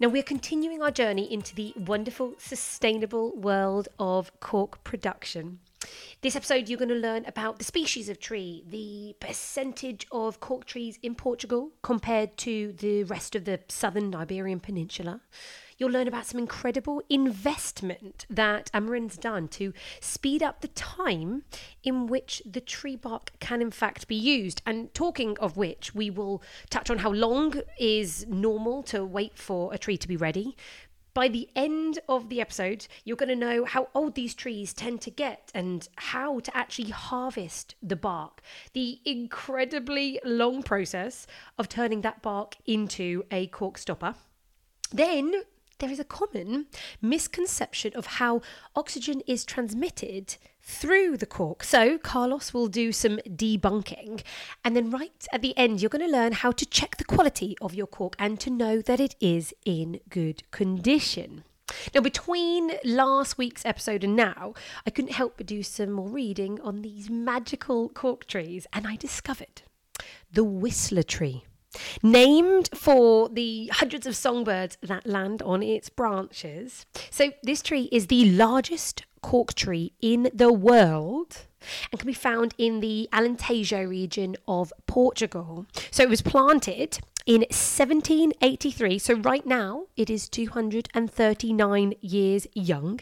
Now, we're continuing our journey into the wonderful, sustainable world of cork production. This episode, you're going to learn about the species of tree, the percentage of cork trees in Portugal compared to the rest of the southern Iberian Peninsula. You'll learn about some incredible investment that Amorim's done to speed up the time in which the tree bark can, in fact, be used. And talking of which, we will touch on how long is normal to wait for a tree to be ready. By the end of the episode, you're going to know how old these trees tend to get and how to actually harvest the bark. The incredibly long process of turning that bark into a cork stopper. Then there is a common misconception of how oxygen is transmitted through the cork. So, Carlos will do some debunking. And then, right at the end, you're going to learn how to check the quality of your cork and to know that it is in good condition. Now, between last week's episode and now, I couldn't help but do some more reading on these magical cork trees, and I discovered the Whistler tree. Named for the hundreds of songbirds that land on its branches. So, this tree is the largest cork tree in the world and can be found in the Alentejo region of Portugal. So, it was planted in 1783. So, right now, it is 239 years young.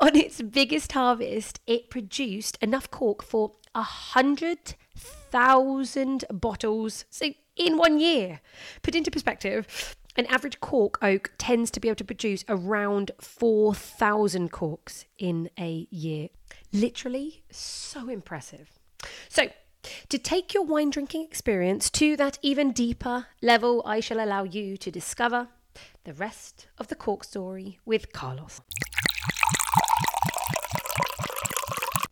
On its biggest harvest, it produced enough cork for a hundred thousand bottles. So in one year. Put into perspective, an average cork oak tends to be able to produce around 4,000 corks in a year. Literally so impressive. So, to take your wine drinking experience to that even deeper level, I shall allow you to discover the rest of the cork story with Carlos.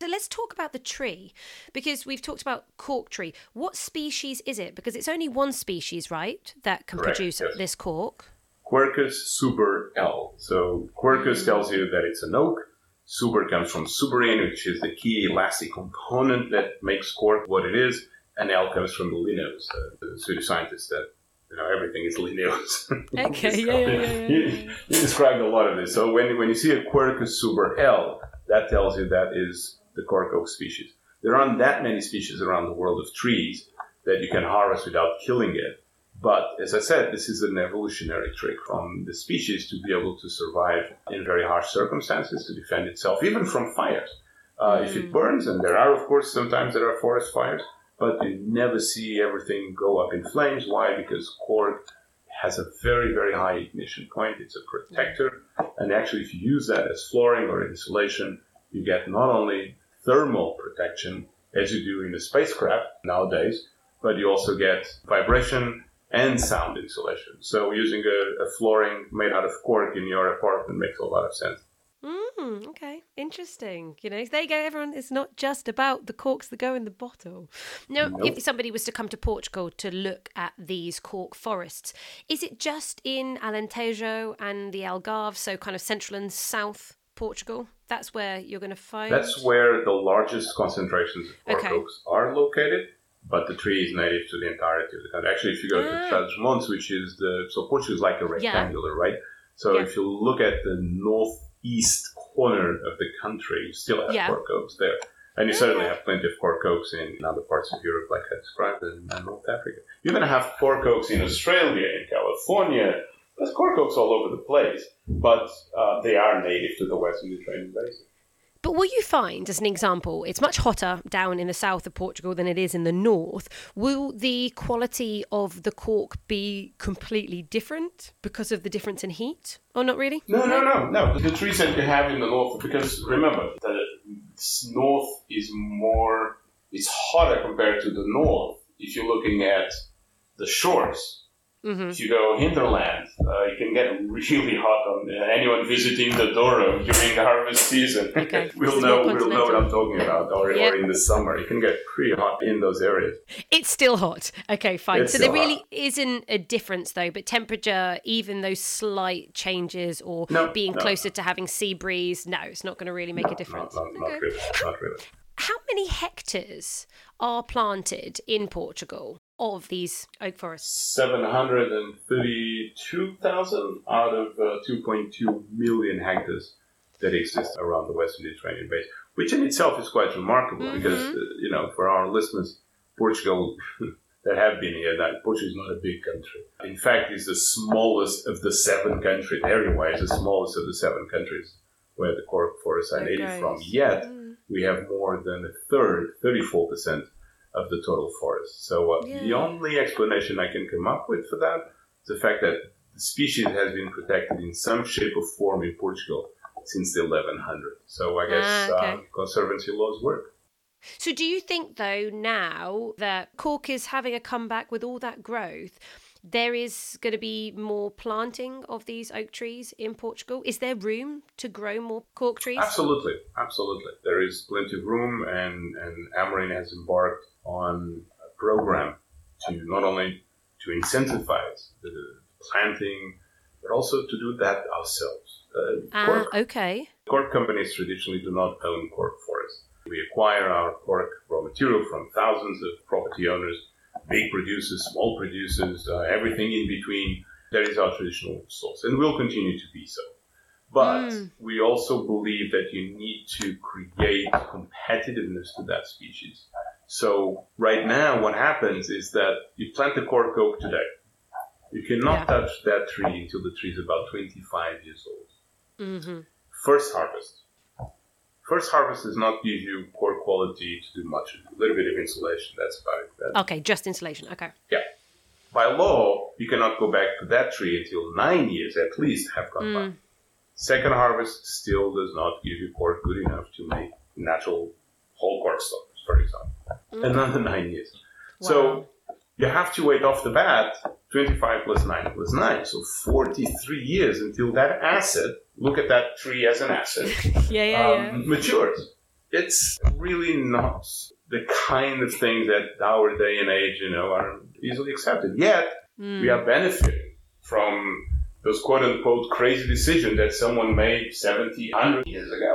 So let's talk about the tree because we've talked about cork tree. What species is it? Because it's only one species, right, that can Correct, produce yes. this cork. Quercus suber L. So Quercus tells you that it's an oak. Suber comes from suberin, which is the key elastic component that makes cork what it is, and L comes from the Linnaeus, uh, the Swedish scientist that you know everything is Linnaeus. Okay, yeah, yeah, yeah, yeah, he described a lot of this. So when when you see a Quercus suber L, that tells you that is the cork oak species. There aren't that many species around the world of trees that you can harvest without killing it. But as I said, this is an evolutionary trick from the species to be able to survive in very harsh circumstances, to defend itself, even from fires. Uh, If it burns, and there are, of course, sometimes there are forest fires, but you never see everything go up in flames. Why? Because cork has a very, very high ignition point. It's a protector. And actually, if you use that as flooring or insulation, you get not only thermal protection, as you do in a spacecraft nowadays, but you also get vibration and sound insulation. So using a, a flooring made out of cork in your apartment makes a lot of sense. Mm, okay, interesting. You know, there you go, everyone. It's not just about the corks that go in the bottle. Now, Nope. if somebody was to come to Portugal to look at these cork forests, is it just in Alentejo and the Algarve, so kind of central and south Portugal? That's where you're going to find. That's where the largest concentrations of cork Okay. oaks are located, but the tree is native to the entirety of the country. Actually, if you go Ah. to Trás-os-Montes, which is the so Portugal is like a Yeah. rectangular, right? So Yeah. if you look at the northeast corner of the country, you still have Yeah. cork oaks there. And you certainly have plenty of cork oaks in other parts of Europe, like I described, and North Africa. You're going to have cork oaks in Australia, in California. There's cork oaks all over the place, but uh, they are native to the Western Mediterranean basin. But what you find, as an example, it's much hotter down in the south of Portugal than it is in the north. Will the quality of the cork be completely different because of the difference in heat? Or not really? No, no, no, no. The trees that you have in the north, because remember, the north is more, it's hotter compared to the north if you're looking at the shores. Mm-hmm. If you go hinterland, uh, you can get really hot on uh, anyone visiting the Douro during the harvest season. Okay. we'll know we'll know what. I'm talking about. Or, Yeah. or in the summer, it can get pretty hot in those areas. It's still hot. Okay, fine. It's so there really hot. isn't a difference though, but temperature, even those slight changes or No, being no. closer to having sea breeze, no, it's not going to really make a difference. not, not Okay. really. Not really. How many hectares are planted in Portugal of these oak forests? 732,000 out of uh, 2.2 million hectares that exist around the Western Mediterranean basin, which in itself is quite remarkable because, uh, you know, for our listeners, Portugal that have been here, that Portugal is not a big country. In fact, it's the smallest of the seven countries, area-wise, the smallest of the seven countries where the cork forests are native from. Yet, Mm. we have more than a third, 34% of the total forest. So uh, the only explanation I can come up with for that is the fact that the species has been protected in some shape or form in Portugal since the 1100s. So I guess Ah, okay. uh, conservancy laws work. So, do you think, though, now that cork is having a comeback with all that growth, there is going to be more planting of these oak trees in Portugal? Is there room to grow more cork trees? Absolutely, absolutely. There is plenty of room, and, and Amorim has embarked on a program to not only to incentivize the planting, but also to do that ourselves. Uh, Ah, cork okay. Cork companies traditionally do not own cork forests. We acquire our cork raw material from thousands of property owners, big producers, small producers, uh, everything in between. That is our traditional source, and will continue to be so. But Mm. we also believe that you need to create competitiveness to that species. So right now, what happens is that you plant the cork oak today. You cannot Yeah. touch that tree until the tree is about 25 years old hmm first harvest. First harvest does not give you poor quality to do much. A little bit of insulation, that's about it. That- Okay, just insulation. Okay. Yeah. By law, you cannot go back to that tree until nine years at least have gone by. Mm. Second harvest still does not give you cork good enough to make natural whole cork stones, for example. Another nine years. Wow. So you have to wait off the bat 25 plus 9 plus 9. So 43 years until that asset, look at that tree as an asset, Yeah, yeah, yeah. um, matures. It's really not the kind of thing that our day and age, you know, are easily accepted. Yet Mm. we are benefiting from those quote unquote crazy decisions that someone made 70, 100 years ago.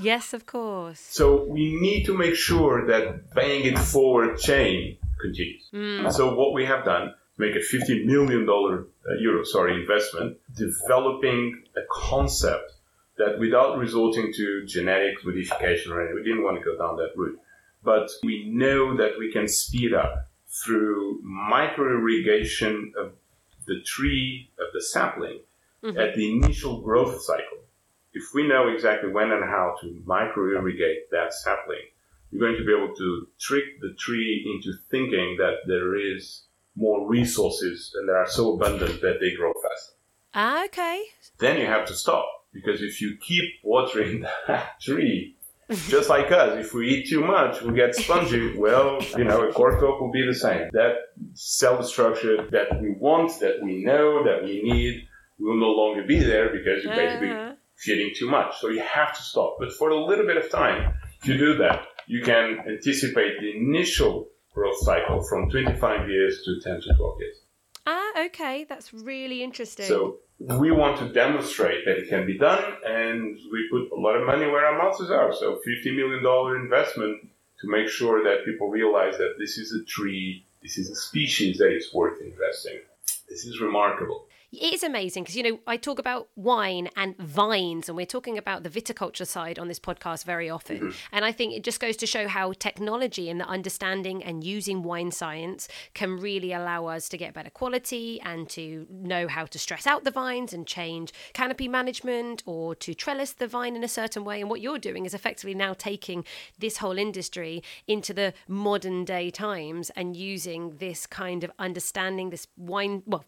Yes, of course. So we need to make sure that paying it forward chain continues. Mm. So what we have done, make a 50 million dollar uh, euro, sorry, investment, developing a concept that without resorting to genetic modification or anything, we didn't want to go down that route. But we know that we can speed up through micro irrigation of the tree, of the sapling, Mhm. at the initial growth cycle. If we know exactly when and how to micro irrigate that sapling, you're going to be able to trick the tree into thinking that there is more resources and they are so abundant that they grow faster. Ah, okay. Then you have to stop because if you keep watering that tree, just like us, if we eat too much, we get spongy. Well, you know, a cork oak will be the same. That cell structure that we want, that we know, that we need, will no longer be there because you're basically Uh-huh. feeding too much. So you have to stop. But for a little bit of time, if you do that, you can anticipate the initial growth cycle from 25 years to 10 to 12 years. Ah, okay. That's really interesting. So we want to demonstrate that it can be done, and we put a lot of money where our mouths are. So $50 million investment to make sure that people realize that this is a tree, this is a species that is worth investing. This is remarkable. It is amazing because, you know, I talk about wine and vines, and we're talking about the viticulture side on this podcast very often. Mm-hmm. And I think it just goes to show how technology and the understanding and using wine science can really allow us to get better quality and to know how to stress out the vines and change canopy management or to trellis the vine in a certain way. And what you're doing is effectively now taking this whole industry into the modern day times and using this kind of understanding, this wine, well,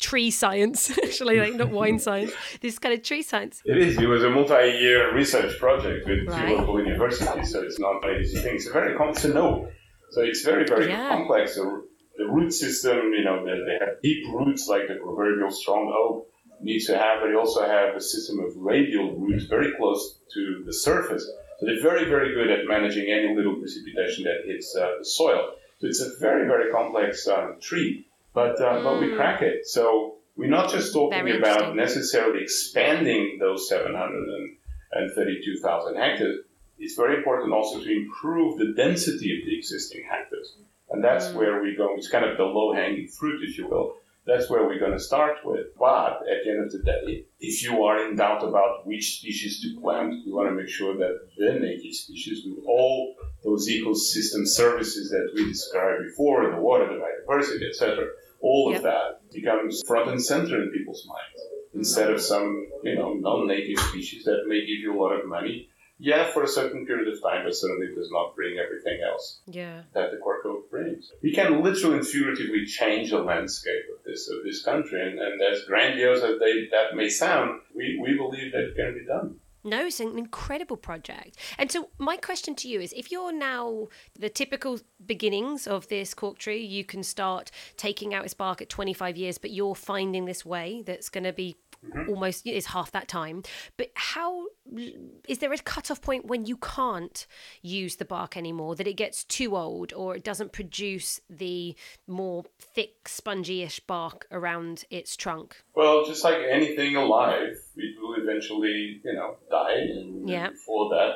tree science, actually, like not wine science, this kind of tree science. It is. It was a multi-year research project with Right. two local universities, so it's not an easy thing. It's very com- it's a novel, so it's very very Yeah. complex. So the root system, you know, they, they have deep roots like the proverbial strong oak needs to have, but they also have a system of radial roots very close to the surface. So they're very, very good at managing any little precipitation that hits uh, the soil. So it's a very, very complex um, tree, but uh, but we Mm. crack it. So we're not just talking Very about necessarily expanding those 732,000 hectares. It's very important also to improve the density of the existing hectares. And that's Mm. where we go. It's kind of the low hanging fruit, if you will. That's where we're going to start with. But at the end of the day, if you are in doubt about which species to plant, we want to make sure that the native species with all those ecosystem services that we described before, the water, the biodiversity, etc., all Yep. of that becomes front and center in people's minds mm-hmm. instead of some, you know, non-native species that may give you a lot of money. Yeah, for a certain period of time, but certainly does not bring everything else Yeah. that the cork oak brings. We can literally and figuratively change the landscape of this of this country, and, and as grandiose as they, that may sound, we, we believe that it can be done. No, it's an incredible project. And so, my question to you is if you're now the typical beginnings of this cork tree, you can start taking out its bark at 25 years, but you're finding this way that's going to be mm-hmm. almost is half that time. But how is there a cutoff point when you can't use the bark anymore, that it gets too old or it doesn't produce the more thick, spongy-ish bark around its trunk? Well, just like anything alive, eventually, you know, die, and Yeah. before that,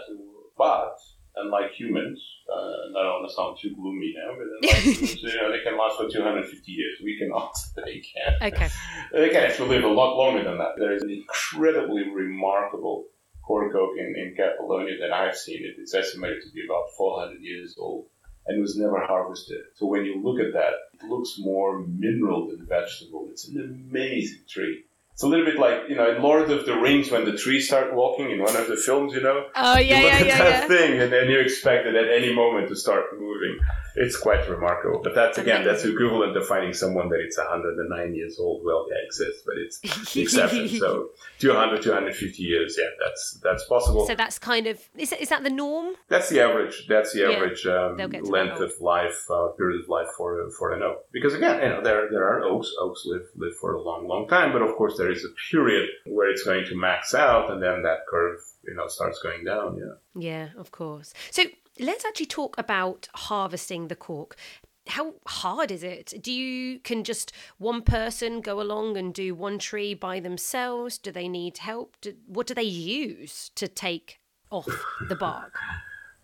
but unlike humans, uh, not want to sound too gloomy now, but unlike humans, you know, they can last for 250 years. We cannot. They can. Okay. They can actually live a lot longer than that. There is an incredibly remarkable cork oak in, in Catalonia that I've seen. It. It's estimated to be about 400 years old and was never harvested. So when you look at that, it looks more mineral than vegetable. It's an amazing tree. It's a little bit like, you know, in Lord of the Rings when the trees start walking in one of the films, you know? Oh, yeah, you look yeah, at yeah, that yeah. thing and then you expect it at any moment to start moving. It's quite remarkable. But that's, again, that's equivalent to finding someone that it's 109 years old. Well, yeah, exists, but it's the exception. So 200, 250 years, yeah, that's that's possible. So that's kind of is, is that the norm? that's the average. That's the Yeah, average um, to that length of life, uh, period of life for for an oak. Because again, you know, there there are oaks. Oaks live live for a long, long time. But of course, there is a period where it's going to max out, and then that curve, you know, starts going down. Yeah. Yeah, of course. So let's actually talk about harvesting the cork. How hard is it? Do you can just one person go along and do one tree by themselves? Do they need help? Do, what do they use to take off the bark?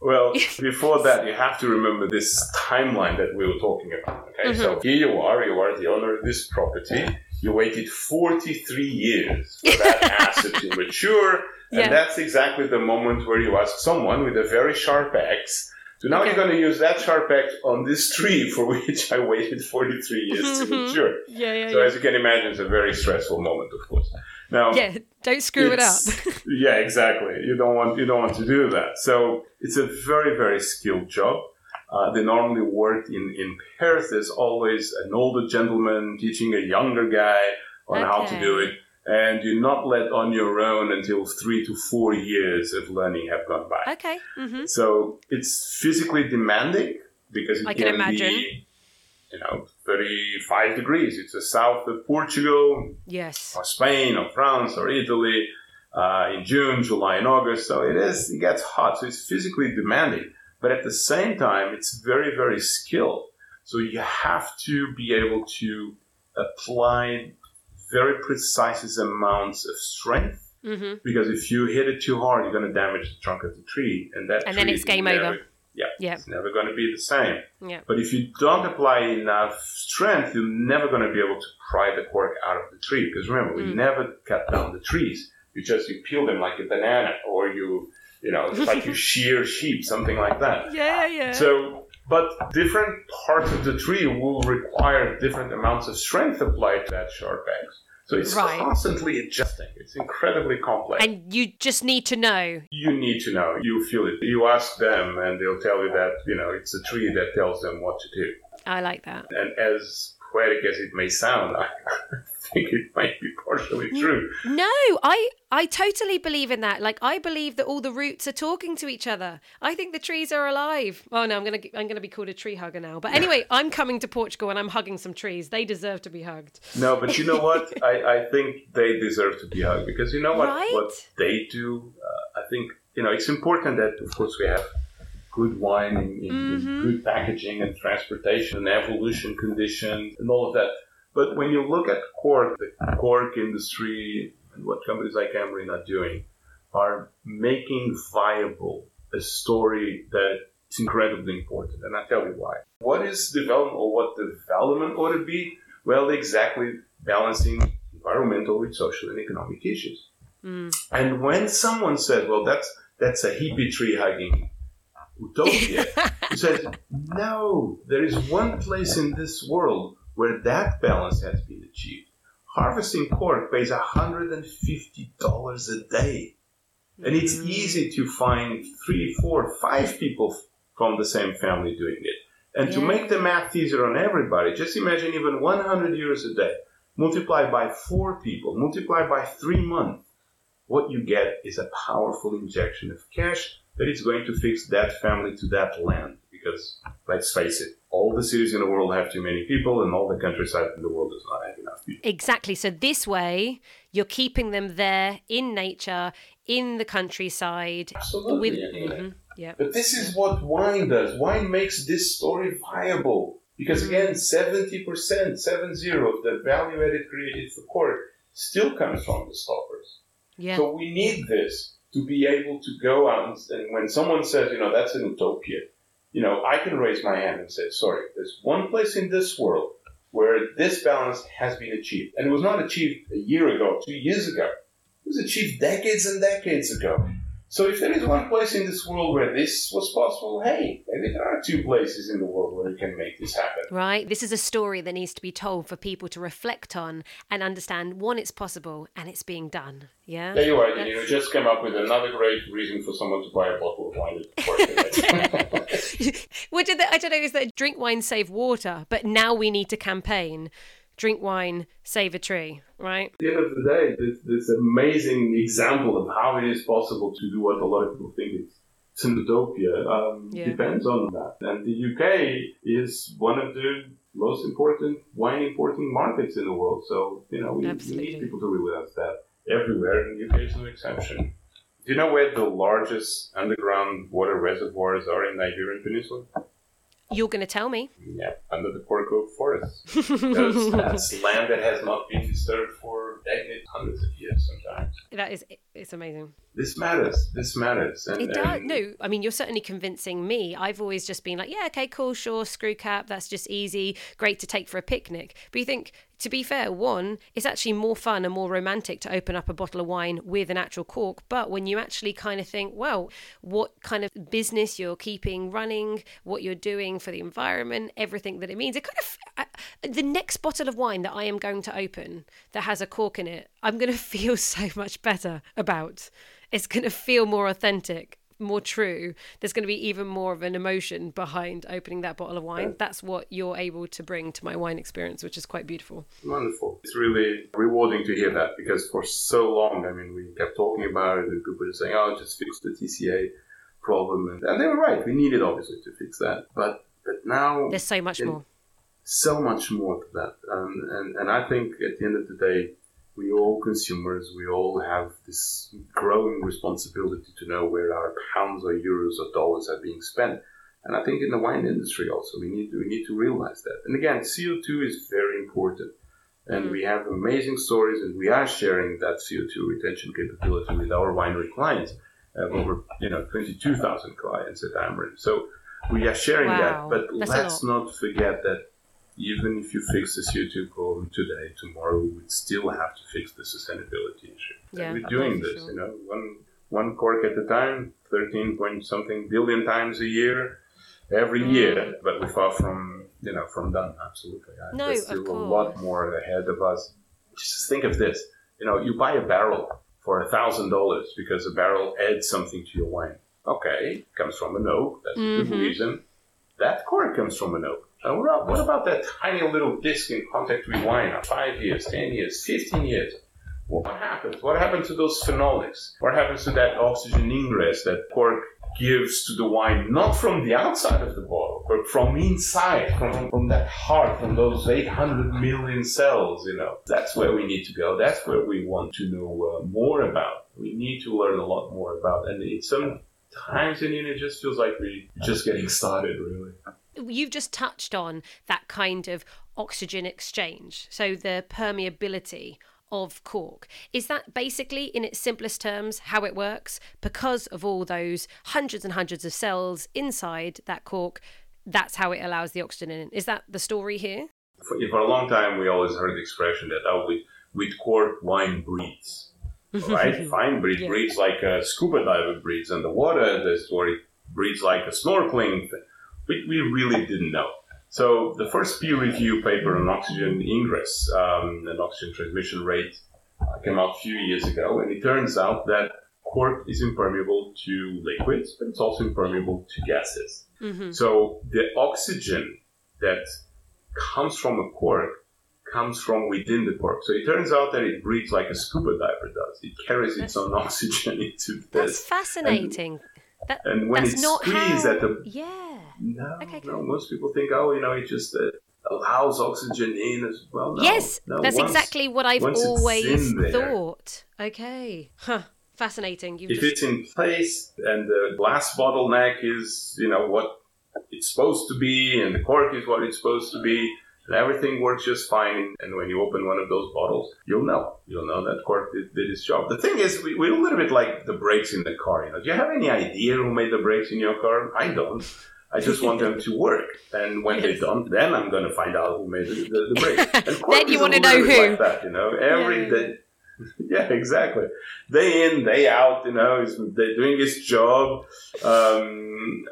Well, before that, you have to remember this timeline that we were talking about. Okay, Mm-hmm. so here you are, you are the owner of this property. You waited 43 years for that asset to mature, and Yeah. that's exactly the moment where you ask someone with a very sharp axe. So now Okay. you're going to use that sharp axe on this tree for which I waited 43 years to Mhm. mature. Yeah, yeah, So as you can imagine, it's a very stressful moment, of course. Now, yeah. Don't screw it up. yeah, exactly. You don't want you don't want to do that. So it's a very very skilled job. Uh, they normally work in in pairs. There's always an older gentleman teaching a younger guy on how to do it, and you're not let on your own until three to four years of learning have gone by. okay. hmm So it's physically demanding because it I can imagine. be, you know, 35 degrees. It's the south of Portugal, Yes. or Spain or France or Italy uh, in June, July, and August. So it is it gets hot. So it's physically demanding, but at the same time, it's very very skilled. So you have to be able to apply very precise amounts of strength. hmm Because if you hit it too hard, you're going to damage the trunk of the tree, and that And then it's game never- over. Yeah, Yeah. it's never going to be the same. Yeah. But if you don't apply enough strength, you're never going to be able to pry the cork out of the tree. Because remember, we Mm. never cut down the trees. You just you peel them like a banana, or you you know it's like you shear sheep, something like that. Yeah, yeah. So, but different parts of the tree will require different amounts of strength applied to that sharp axe. So it's Right. constantly adjusting. It's incredibly complex. and you just need to know. you need to know. You feel it. You ask them, and they'll tell you that you know it's a tree that tells them what to do. I like that. And as poetic as it may sound, I think it might be partially true. No, I I totally believe in that. Like I believe that all the roots are talking to each other. I think the trees are alive. Oh no, I'm gonna I'm gonna be called a tree hugger now. But anyway, I'm coming to Portugal and I'm hugging some trees. They deserve to be hugged. No, but you know what? I, I think they deserve to be hugged because you know what Right? what they do. Uh, I think you know it's important that of course we have good wine in, in, Mm-hmm. in good packaging and transportation and evolution conditions and all of that. But when you look at cork, the cork industry and what companies like Amorim are doing are making viable a story that is incredibly important. And I tell you why. What is development or what development ought to be? Well, exactly balancing environmental with social and economic issues. Hmm. And when someone says, well, that's, that's a hippie tree hugging utopia, he says, no, there is one place in this world where that balance has been achieved. Harvesting cork pays $150 a day. And it's mm. easy to find three, four, five people from the same family doing it. And to make the math easier on everybody, just imagine even 100 euros a day, multiply by four people, multiply by three months. What you get is a powerful injection of cash that is going to fix that family to that land. Because let's face it, all the cities in the world have too many people, and all the countryside in the world does not have enough people. Exactly. So this way, you're keeping them there in nature, in the countryside. Absolutely. With, yeah. Mhm, yeah. But this is what wine does. Wine makes this story viable. Because again, 70%, 70 of the value added created for cork still comes from the stoppers. Yeah. So we need this to be able to go out and, and when someone says, you know, that's an utopia, you know, I can raise my hand and say, sorry, there's one place in this world where this balance has been achieved. And it was not achieved a year ago, two years ago. It was achieved decades and decades ago. So if there is one place in this world where this was possible, hey, maybe there are two places in the world where you can make this happen. Right? This is a story that needs to be told for people to reflect on and understand one, it's possible and it's being done. Yeah. There you are. You know, just came up with another great reason for someone to buy a bottle of wine at Cork today. what did the, I don't know, is that drink wine, save water, but now we need to campaign drink wine, save a tree, right? At the end of the day, this, this amazing example of how it is possible to do what a lot of people think is utopia um, Yeah. depends on that. And the UK is one of the most important wine importing markets in the world. So, you know, we, we need people to realize that everywhere, and the UK is no exception. Do you know where the largest underground water reservoirs are in the Iberian Peninsula? You're going to tell me. Yeah, under the Cork Oak Forest. Because that's land that has not been disturbed for decades, hundreds of years sometimes. That is, it's amazing. This matters. This matters. And, It does. and No, I mean, you're certainly convincing me. I've always just been like, yeah, okay, cool, sure, screw cap. That's just easy. Great to take for a picnic. But you think, to be fair, one, it's actually more fun and more romantic to open up a bottle of wine with an actual cork. But when you actually kind of think, well, what kind of business you're keeping running, what you're doing for the environment, everything that it means, it kind of, I, the next bottle of wine that I am going to open that has a cork in it, I'm going to feel so much better about. It's going to feel more authentic, more true. There's going to be even more of an emotion behind opening that bottle of wine. That's what you're able to bring to my wine experience, which is quite beautiful. Wonderful. It's really rewarding to hear that because for so long, I mean, we kept talking about it and people were saying, oh, just fix the TCA problem. And, and they were right. We needed, obviously, to fix that. But but now There's so much Yeah. more. so much more to that. Um, and, and I think at the end of the day, we all consumers, we all have this growing responsibility to know where our pounds or euros or dollars are being spent. And I think in the wine industry also, we need to, we need to realize that. And again, CO2 is very important. And mm. we have amazing stories, and we are sharing that CO2 retention capability with our winery clients. We have over, you know, 22,000 clients at Amorim. So we are sharing Wow, that. But that's let's not forget that even if you fix the CO2 problem today, tomorrow we would still have to fix the sustainability issue. Yeah, and we're doing this, sure. you know, one one cork at a time, thirteen point something billion times a year, every Mm. year. But we're far from you know from done. Absolutely, No, there's still a lot more ahead of us. Just think of this, you know, you buy a barrel for a thousand dollars because a barrel adds something to your wine. Okay, comes from an oak. That's a good Mhm. reason. That cork comes from an oak. Uh, what, what about that tiny little disc in contact with wine? Five years, ten years, fifteen years. What happens? What happens to those phenolics? What happens to that oxygen ingress that cork gives to the wine, not from the outside of the bottle, but from inside, from, from that heart, from those 800 million cells, you know. That's where we need to go. That's where we want to know uh, more about. We need to learn a lot more about. And it, sometimes, and it just feels like we're just getting started, really. You've just touched on that kind of oxygen exchange, so the permeability of cork. Is that basically, in its simplest terms, how it works? Because of all those hundreds and hundreds of cells inside that cork, that's how it allows the oxygen in. Is that the story here? For, for a long time, we always heard the expression that oh, with, with cork, wine breathes. Right? Fine breathes, yeah. breathes like a scuba diver breathes underwater. The story breathes like a snorkeling thing. We, we really didn't know. So the first peer review paper on oxygen ingress um, and oxygen transmission rate uh, came out a few years ago, and it turns out that cork is impermeable to liquids, but it's also impermeable to gases. Mm-hmm. So the oxygen that comes from a cork comes from within the cork. So it turns out that it breathes like a scuba diver does. It carries its own oxygen into the. That's fascinating. And, that, and when it's squeezed how... at the yeah no, okay, no. Most people think, oh, you know, it just uh, allows oxygen in as well. No, yes, no, that's once, exactly what I've always thought. Okay, huh. Fascinating. You've if just... it's in place and the glass bottleneck is, you know, what it's supposed to be, and the cork is what it's supposed to be, and everything works just fine. And when you open one of those bottles, you'll know. You'll know that cork did, did its job. The thing is, we, we're a little bit like the brakes in the car. You know, do you have any idea who made the brakes in your car? I don't. I just want them to work. And when they don't, then I'm going to find out who made the, the, the break. then you want to know who. Like that, you know, every yeah. day. Yeah, exactly. Day in, day out, you know, he's doing his job. Um,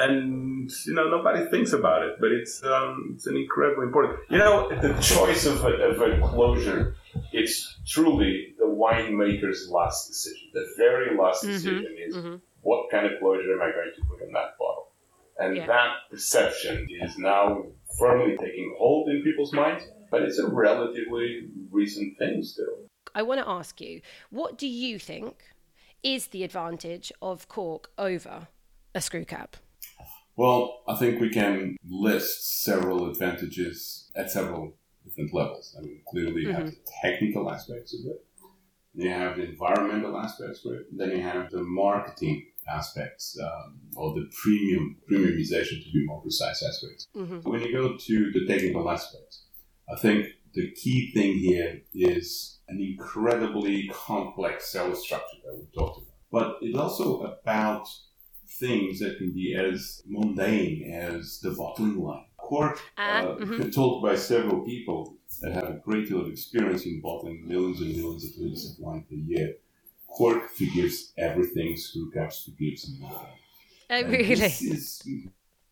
and, you know, nobody thinks about it, but it's, um, it's an incredibly important. You know, the choice of a, of a closure, it's truly the winemaker's last decision. The very last mm-hmm. decision is mm-hmm. what kind of closure am I going to put in that bottle? And yeah. that perception is now firmly taking hold in people's minds, but it's a relatively recent thing still. I want to ask you, what do you think is the advantage of cork over a screw cap? Well, I think we can list several advantages at several different levels. I mean, clearly you mm-hmm. have the technical aspects of it, you have the environmental aspects of it, then you have the marketing aspects, um, or the premium premiumization to be more precise aspects. Mm-hmm. When you go to the technical aspects, I think the key thing here is an incredibly complex cell structure that we talked about. But it's also about things that can be as mundane as the bottling line. Cork, uh, uh, mm-hmm. told by several people that have a great deal of experience in bottling millions and millions of liters of wine per year Cork forgives everything, screw caps forgives nothing. Oh, and really? Is,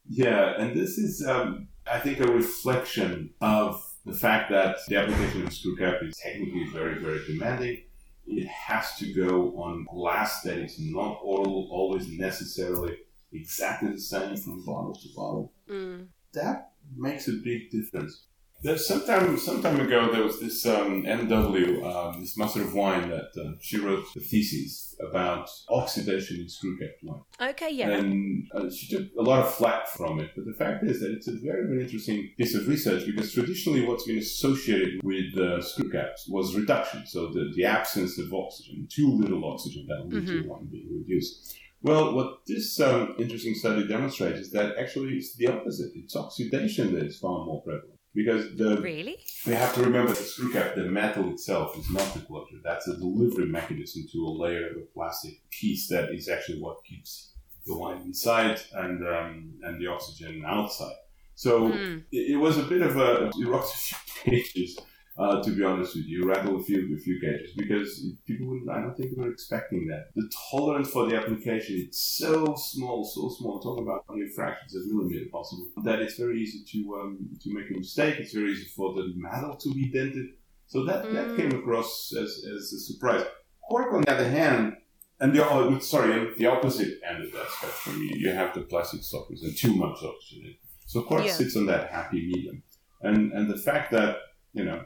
yeah, and this is, um, I think, a reflection of the fact that the application of screw cap is technically very, very demanding. It has to go on glass that is not all, always necessarily exactly the same from bottle to bottle. Mm. That makes a big difference. There's some time, some time ago, there was this um, MW, um, this master of wine, that uh, she wrote a thesis about oxidation in screw cap wine. Okay, yeah. And uh, she took a lot of flack from it, but the fact is that it's a very, very interesting piece of research because traditionally what's been associated with uh, screw caps was reduction, so the, the absence of oxygen, too little oxygen that leads mm-hmm. to wine being reduced. Well, what this um, interesting study demonstrates is that actually it's the opposite. It's oxidation that is far more prevalent. Because the really we have to remember the screw cap, the metal itself is not the closure. That's a delivery mechanism to a layer of plastic piece that is actually what keeps the wine inside and um, and the oxygen outside. So mm. it, it, was a bit of a eruptive pages uh, to be honest with you, rattle a few a few gauges because people wouldn't. I don't think they were expecting that. The tolerance for the application it's so small, so small. Talking about only fractions of millimeter possible that it's very easy to um, to make a mistake. It's very easy for the metal to be dented. So that mm. that came across as, as a surprise. Cork, on the other hand, and the sorry, the opposite end of that spectrum, you, you have the plastic stoppers and too much oxygen. So cork Yeah. sits on that happy medium, and and the fact that you know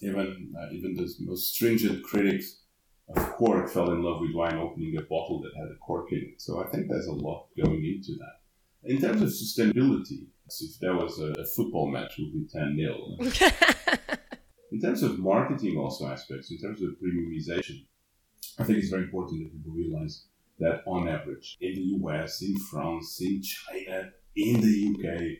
even uh, even the most stringent critics of cork fell in love with wine opening a bottle that had a cork in it. So I think there's a lot going into that. In terms of sustainability, as if there was a, a football match, it would be 10 0. In terms of marketing, also aspects, in terms of premiumization, I think it's very important that people realize that on average, in the US, in France, in China, in the UK,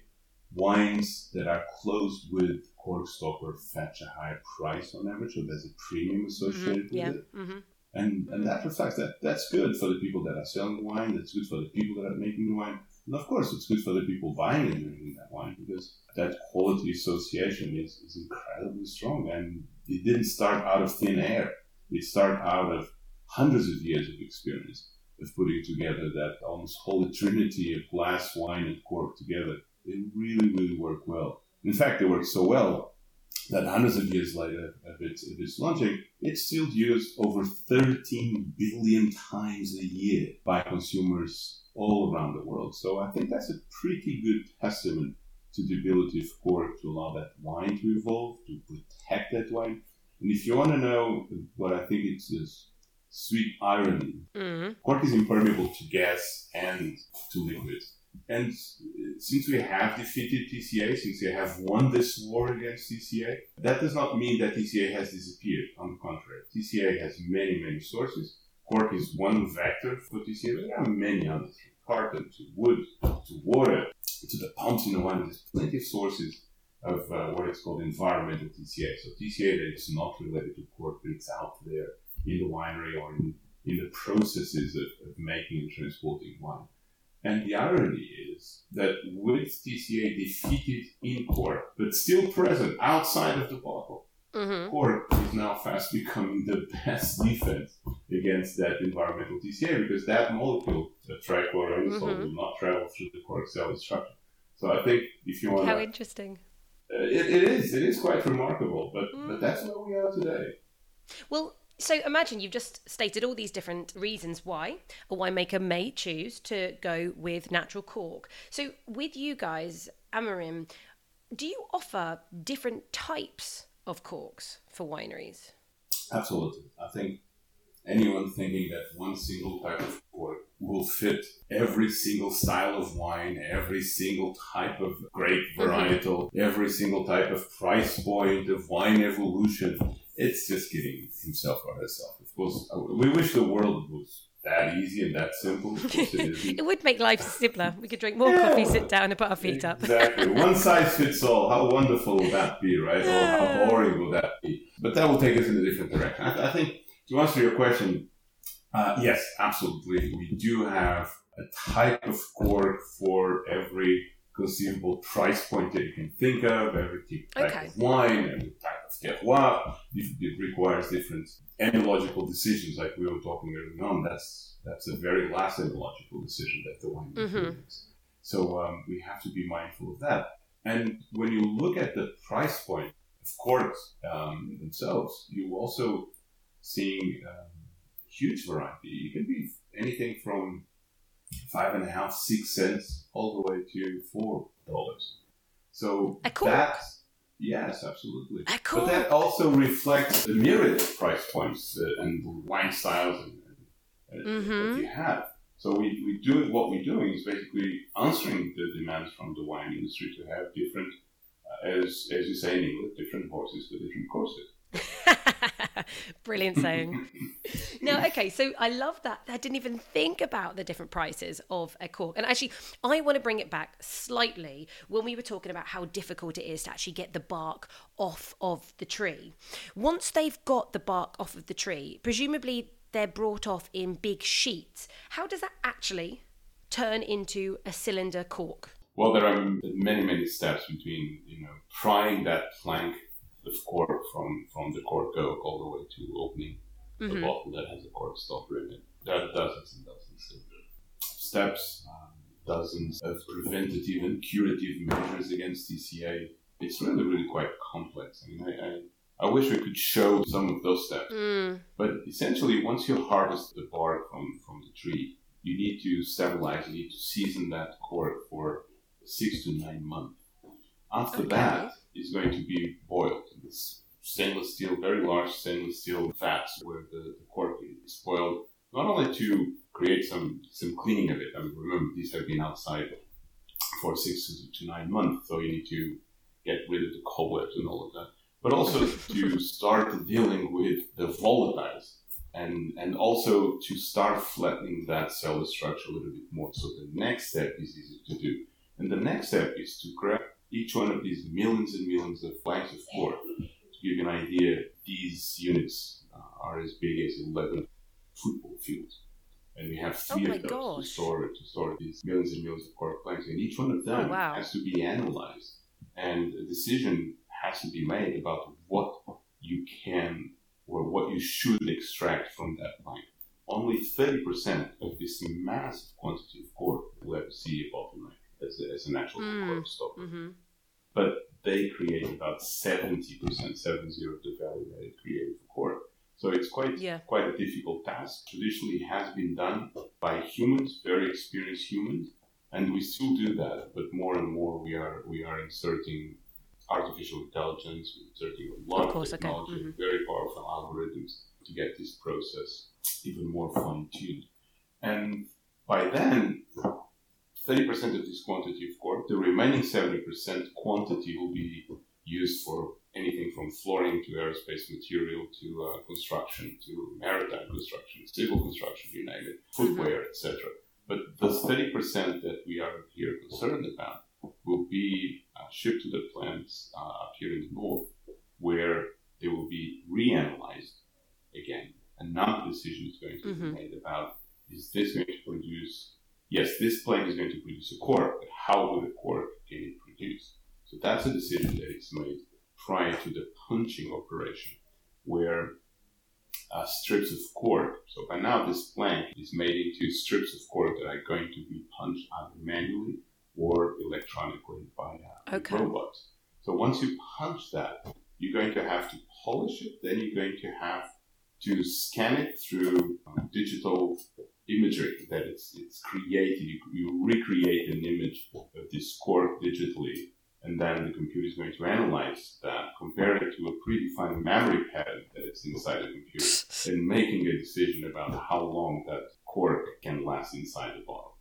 wines that are closed with cork stopper fetch a higher price on average, so there's a premium associated with yeah. it. hmm And, and that reflects that that's good for the people that are selling the wine, that's good for the people that are making the wine. And of course, it's good for the people buying and drinking that wine because that quality association is, is incredibly strong. And it didn't start out of thin air, it started out of hundreds of years of experience of putting together that almost holy trinity of glass, wine, and cork together. They really, really work well. In fact, it work so well that hundreds of years later of its, of its launching, it's still used over 13 billion times a year by consumers all around the world. So I think that's a pretty good testament to the ability of cork to allow that wine to evolve, to protect that wine. And if you want to know what I think it's this sweet irony, hmm cork is impermeable to gas and to liquid. And since we have defeated TCA, since we have won this war against TCA, that does not mean that TCA has disappeared. On the contrary, TCA has many, many sources. Cork is one vector for TCA, but there are many others, from carbon to wood to water to the pumps in the wine. There's plenty of sources of uh, what is called environmental TCA. So TCA that is not related to cork, but it's out there in the winery or in, in the processes of, of making and transporting wine. And the irony is that with TCA defeated in cork, but still present outside of the bottle, hmm cork is now fast becoming the best defense against that environmental TCA because that molecule, the trichloroanisole, Mhm. will not travel through the cork cell structure. So I think if you want How to, interesting. uh, it, it is it is quite remarkable, but Mm. but that's where we are today. Well, so imagine you've just stated all these different reasons why a winemaker may choose to go with natural cork. So, with you guys, Amorim, do you offer different types of corks for wineries? Absolutely. I think anyone thinking that one single type of cork will fit every single style of wine, every single type of grape mm-hmm. varietal, every single type of price point of wine evolution, it's just kidding himself or herself. Of course, we wish the world was that easy and that simple. It. It would make life simpler. We could drink more Yeah. coffee, sit down, and put our feet up. Exactly. One size fits all. How wonderful will that be, right? Or how boring will that be? But that will take us in a different direction. I, I think to answer your question, uh, yes, absolutely. We do have a type of cork for every conceivable price point that you can think of, every type Okay. of wine, every type of terroir. It, requires different enological decisions, like we were talking earlier on. That's that's a very last enological decision that the wine Mhm. makes. So um, we have to be mindful of that. And when you look at the price point of corks um, themselves, you also seeing um, huge variety. It can be anything from five and a half, six cents, all the way to four dollars. So that, yes, absolutely. But that also reflects the myriad of price points uh, and wine styles and, and, uh, Mhm. that you have. So we, we do what we're doing is basically answering the demands from the wine industry to have different, uh, as as you say in English, different horses for different courses. Brilliant saying. now, okay, so I love that. I didn't even think about the different prices of a cork. And actually, I want to bring it back slightly when we were talking about how difficult it is to actually get the bark off of the tree. Once they've got the bark off of the tree, presumably they're brought off in big sheets. How does that actually turn into a cylinder cork? Well, there are many many steps between you know prying that plank of cork from from the cork oak all the way to opening Mm-hmm. the bottle that has a cork stopper in it. There are dozens and dozens of steps, um, dozens of preventative and curative measures against TCA. It's really, really quite complex. I mean, I, I, I wish we could show some of those steps. Mm, But essentially, once you harvest the bark from, from the tree, you need to stabilize, you need to season that cork for six to nine months. After Okay. that, it's going to be boiled. It's stainless steel, very large stainless steel vats where the, the cork is spoiled, not only to create some, some cleaning of it. I mean, remember, these have been outside for six to nine months, so you need to get rid of the cobwebs and all of that. But also to start dealing with the volatiles and, and also to start flattening that cellular structure a little bit more. So the next step is easy to do. And the next step is to grab each one of these millions and millions of flags of core. To give you an idea, these units uh, are as big as 11 football fields. And we have three Oh of those gosh. to store to store these millions and millions of core planks. And each one of them Oh, wow. has to be analyzed. And a decision has to be made about what you can or what you should extract from that plank. Only 30% of this massive quantity of core will ever see a bottleneck as a, as a natural Mm. core stopper hmm but they create about 70%, 70 of the value that it created for core. So it's quite Yeah. quite a difficult task. Traditionally it has been done by humans, very experienced humans, and we still do that, but more and more we are we are inserting artificial intelligence, we're inserting a lot Of of, course, okay. technology, Mhm. very powerful algorithms to get this process even more fine tuned. And by then, 30% of this quantity of course. the remaining 70% quantity will be used for anything from flooring to aerospace material to uh, construction to maritime construction, civil construction, you name it, footwear, etc. But the 30% that we are here concerned about will be uh, shipped to the plants uh, up here in the north, where they will be reanalyzed again. And another decision is going to Mhm. be made about is this going to produce, yes, this plant is going to produce a core, but how will the core can it produce? So that's a decision that is made prior to the punching operation, where uh, strips of cork. So by now, this plank is made into strips of cork that are going to be punched either manually or electronically by uh, Okay. robots. So once you punch that, you're going to have to polish it. Then you're going to have to scan it through um, digital imagery that it's it's created. You, you recreate an image of this cork digitally, and then the computer is going to analyze that, compare it to a predefined memory pattern that is inside the computer, and making a decision about how long that cork can last inside the bottle.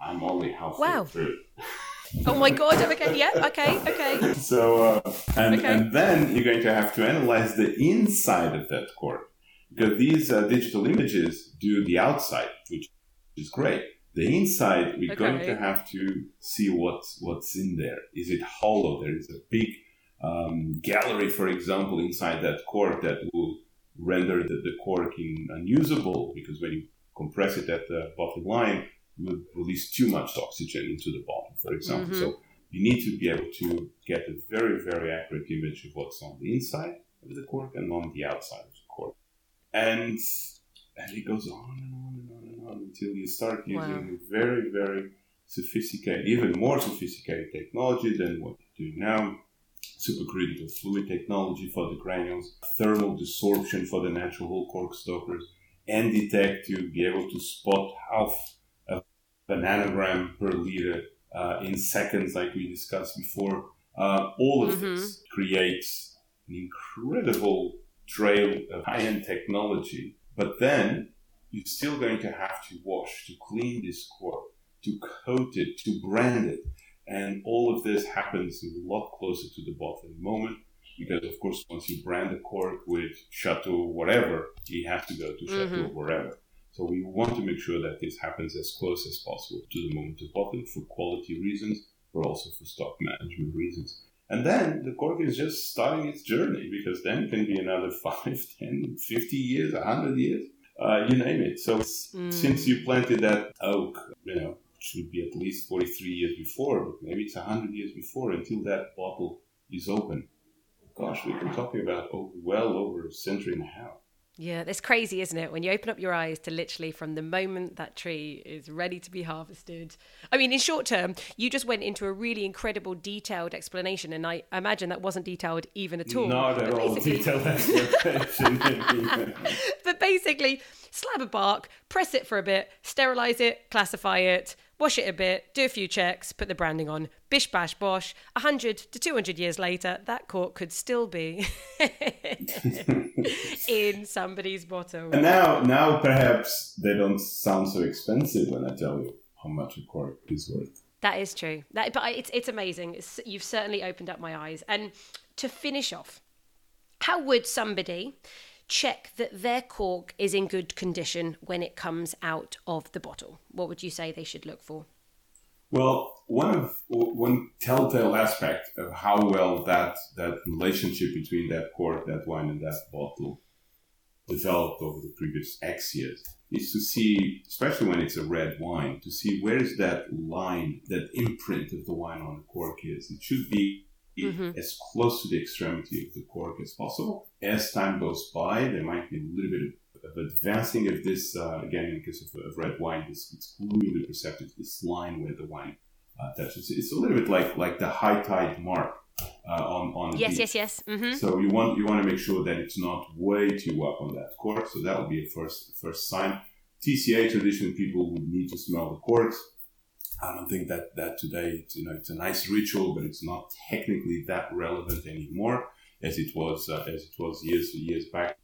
I'm only halfway Wow. through. Oh my god. Okay. Yeah. Okay. Okay. So, uh, and, Okay. and then you're going to have to analyze the inside of that cork because these uh, digital images do the outside, which is great. The inside, we're going to have to see what's what's in there. Is it hollow? There is a big um, gallery, for example, inside that cork that will render the, the cork in, unusable because when you compress it at the bottom line, you will release too much oxygen into the bottom, for example. Mhm. So you need to be able to get a very, very accurate image of what's on the inside of the cork and on the outside of the cork. And and it goes on and on and on and on until you start using very, very sophisticated, even more sophisticated technology than what you do now. Supercritical fluid technology for the granules, thermal desorption for the natural whole cork stoppers, NDtech to be able to spot half a nanogram per liter uh, in seconds, like we discussed before. Uh, all of this creates an incredible trail of high-end technology. But then you're still going to have to wash, to clean this cork, to coat it, to brand it. And all of this happens a lot closer to the bottling moment because, of course, once you brand the cork with Chateau whatever, it has to go to Chateau Mhm. wherever. So we want to make sure that this happens as close as possible to the moment of bottling for quality reasons, but also for stock management reasons. And then the cork is just starting its journey because then it can be another 5, 10, 50 years, 100 years, uh, you name it. So Mm. since you planted that oak, you know, it should be at least 43 years before, but maybe it's 100 years before until that bottle is open. Gosh, we've been talking about well over a century and a half. Yeah, it's crazy, isn't it? When you open up your eyes to literally from the moment that tree is ready to be harvested. I mean, in short term, you just went into a really incredible, detailed explanation, and I imagine that wasn't detailed even at all. Not at But all basically- detailed explanation. but basically, slab of bark, press it for a bit, sterilize it, classify it. Wash it a bit, do a few checks, put the branding on, bish bash bosh. 100 to 200 years later, that cork could still be in somebody's bottle. And now, now perhaps they don't sound so expensive when I tell you how much a cork is worth. That is true. That, but it's it's amazing. It's, you've certainly opened up my eyes. And to finish off, how would somebody check that their cork is in good condition when it comes out of the bottle? What would you say they should look for? Well, one of one telltale aspect of how well that that relationship between that cork, that wine, and that bottle developed over the previous X years is to see, especially when it's a red wine, to see where is that line, that imprint of the wine on the cork is. It should be mm-hmm. as close to the extremity of the cork as possible. As time goes by, there might be a little bit of, advancing of this, uh, again, in case of, of, red wine, this, it's clearly perceptive, this line where the wine uh, touches. It's a little bit like, like the high tide mark. Uh, on on yes yes yes mm-hmm. so you want you want to make sure that it's not way too up on that cork so that would be a first first sign TCA traditionally people would need to smell the corks I don't think that that today it's, you know it's a nice ritual, but it's not technically that relevant anymore as it was uh, as it was years years back.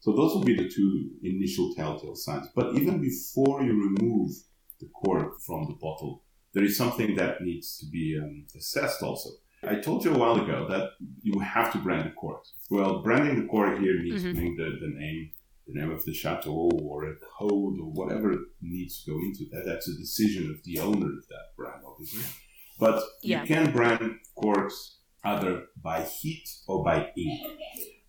So those would be the two initial telltale signs. But even before you remove the cork from the bottle, there is something that needs to be um, assessed also. I told you a while ago that you have to brand the cork. Well, branding the cork here means mm-hmm. putting the, the name the name of the chateau or a code or whatever needs to go into that. That's a decision of the owner of that brand, obviously. But yeah. you can brand corks either by heat or by ink.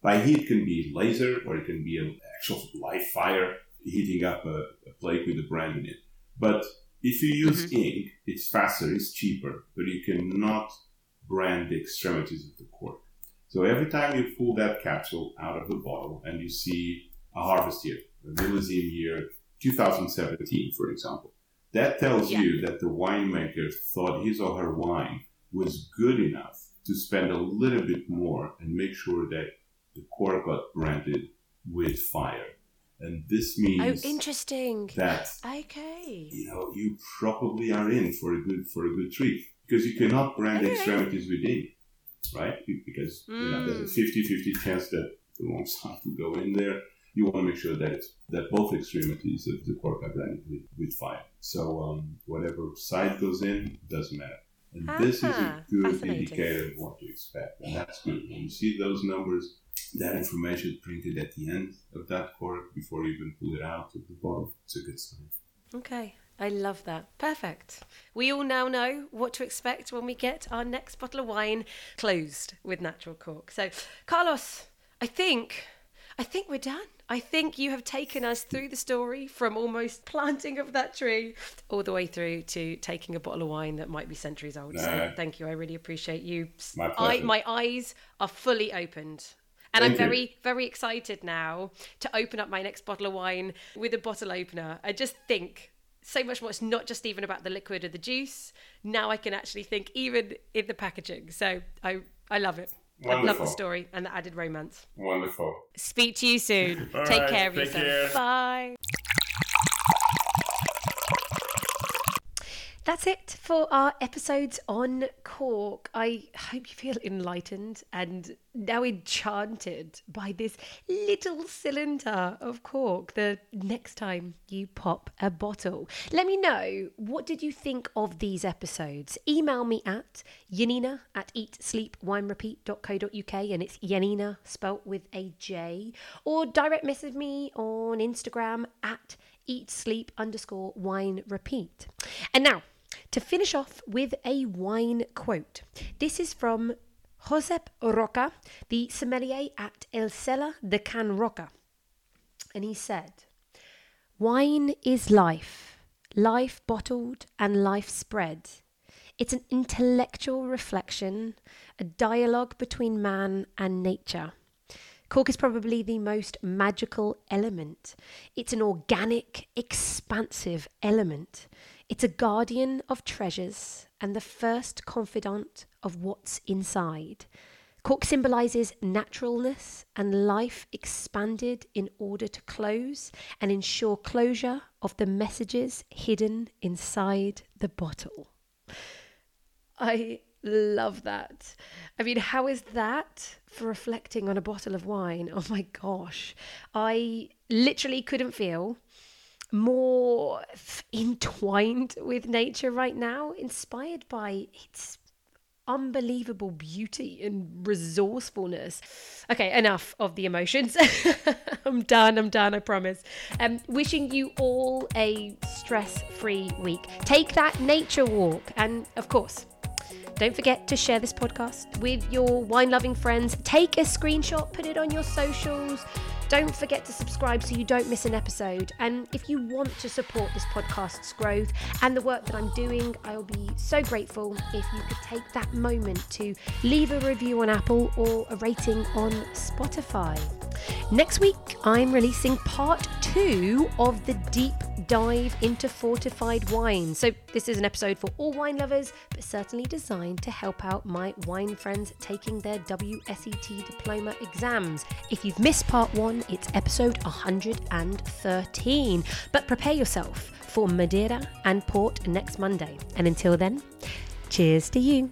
By heat can be laser or it can be an actual live fire heating up a, a, plate with a brand in it. But if you use mm-hmm. ink, it's faster, it's cheaper, but you cannot brand the extremities of the cork. So every time you pull that capsule out of the bottle and you see a harvest year, a millésime year, 2017, for example. That tells yeah. you that the winemaker thought his or her wine was good enough to spend a little bit more and make sure that the cork got branded with fire. And this means oh, interesting. That okay, you know, you probably are in for a good for a good treat because you cannot brand okay. extremities with ink, right? Because mm. you know, there's a 50-50 hmm. chance that the wrong side will go in there you want to make sure that that both extremities of the cork are blended with, with fire. So um, whatever side goes in doesn't matter. And uh-huh. this is a ah, good indicator of what to expect. And that's good. When you see those numbers, that information printed at the end of that cork before you even pull it out of the bottle, it's a good sign. Okay. I love that. Perfect. We all now know what to expect when we get our next bottle of wine closed with natural cork. So, Carlos, I think I think we're done. I think you have taken us through the story from almost planting of that tree all the way through to taking a bottle of wine that might be centuries old. So thank you. I really appreciate you. My, I, my eyes are fully opened. And Thank I'm very, you. very excited now to open up my next bottle of wine with a bottle opener. I just think so much more. It's not just even about the liquid or the juice. Now I can actually think even in the packaging. So I, I love it. Wonderful. I love the story and the added romance. Wonderful. Speak to you soon. Take right, care of yourself. Care. Bye. That's it for our episodes on cork. I hope you feel enlightened and now enchanted by this little cylinder of cork the next time you pop a bottle. Let me know what did you think of these episodes. Email me at Janina at eatsleepwinerepeat.co.uk and it's Janina spelt with a J or direct message me on Instagram at eatsleep underscore wine repeat. And now to finish off with a wine quote. This is from Josep Roca, the sommelier at El Cellar de Can Roca. And he said, Wine is life, life bottled and life spread. It's an intellectual reflection, a dialogue between man and nature. Cork is probably the most magical element. It's an organic, expansive element. It's a guardian of treasures and the first confidant of what's inside. Cork symbolizes naturalness and life expanded in order to close and ensure closure of the messages hidden inside the bottle. I love that. I mean, how is that for reflecting on a bottle of wine? Oh my gosh. I literally couldn't feel more entwined with nature right now, inspired by its unbelievable beauty and resourcefulness. Okay, enough of the emotions. I'm done. I'm done. I promise. Um, wishing you all a stress-free week. Take that nature walk, and of course. Don't forget to share this podcast with your wine loving friends. Take a screenshot, put it on your socials. Don't forget to subscribe so you don't miss an episode. And if you want to support this podcast's growth and the work that I'm doing, I'll be so grateful if you could take that moment to leave a review on Apple or a rating on Spotify. Next week, I'm releasing part two of the deep dive into fortified wine. So, this is an episode for all wine lovers, but certainly designed to help out my wine friends taking their WSET diploma exams. If you've missed part one, it's episode 113. But prepare yourself for Madeira and Port next Monday. And until then, cheers to you.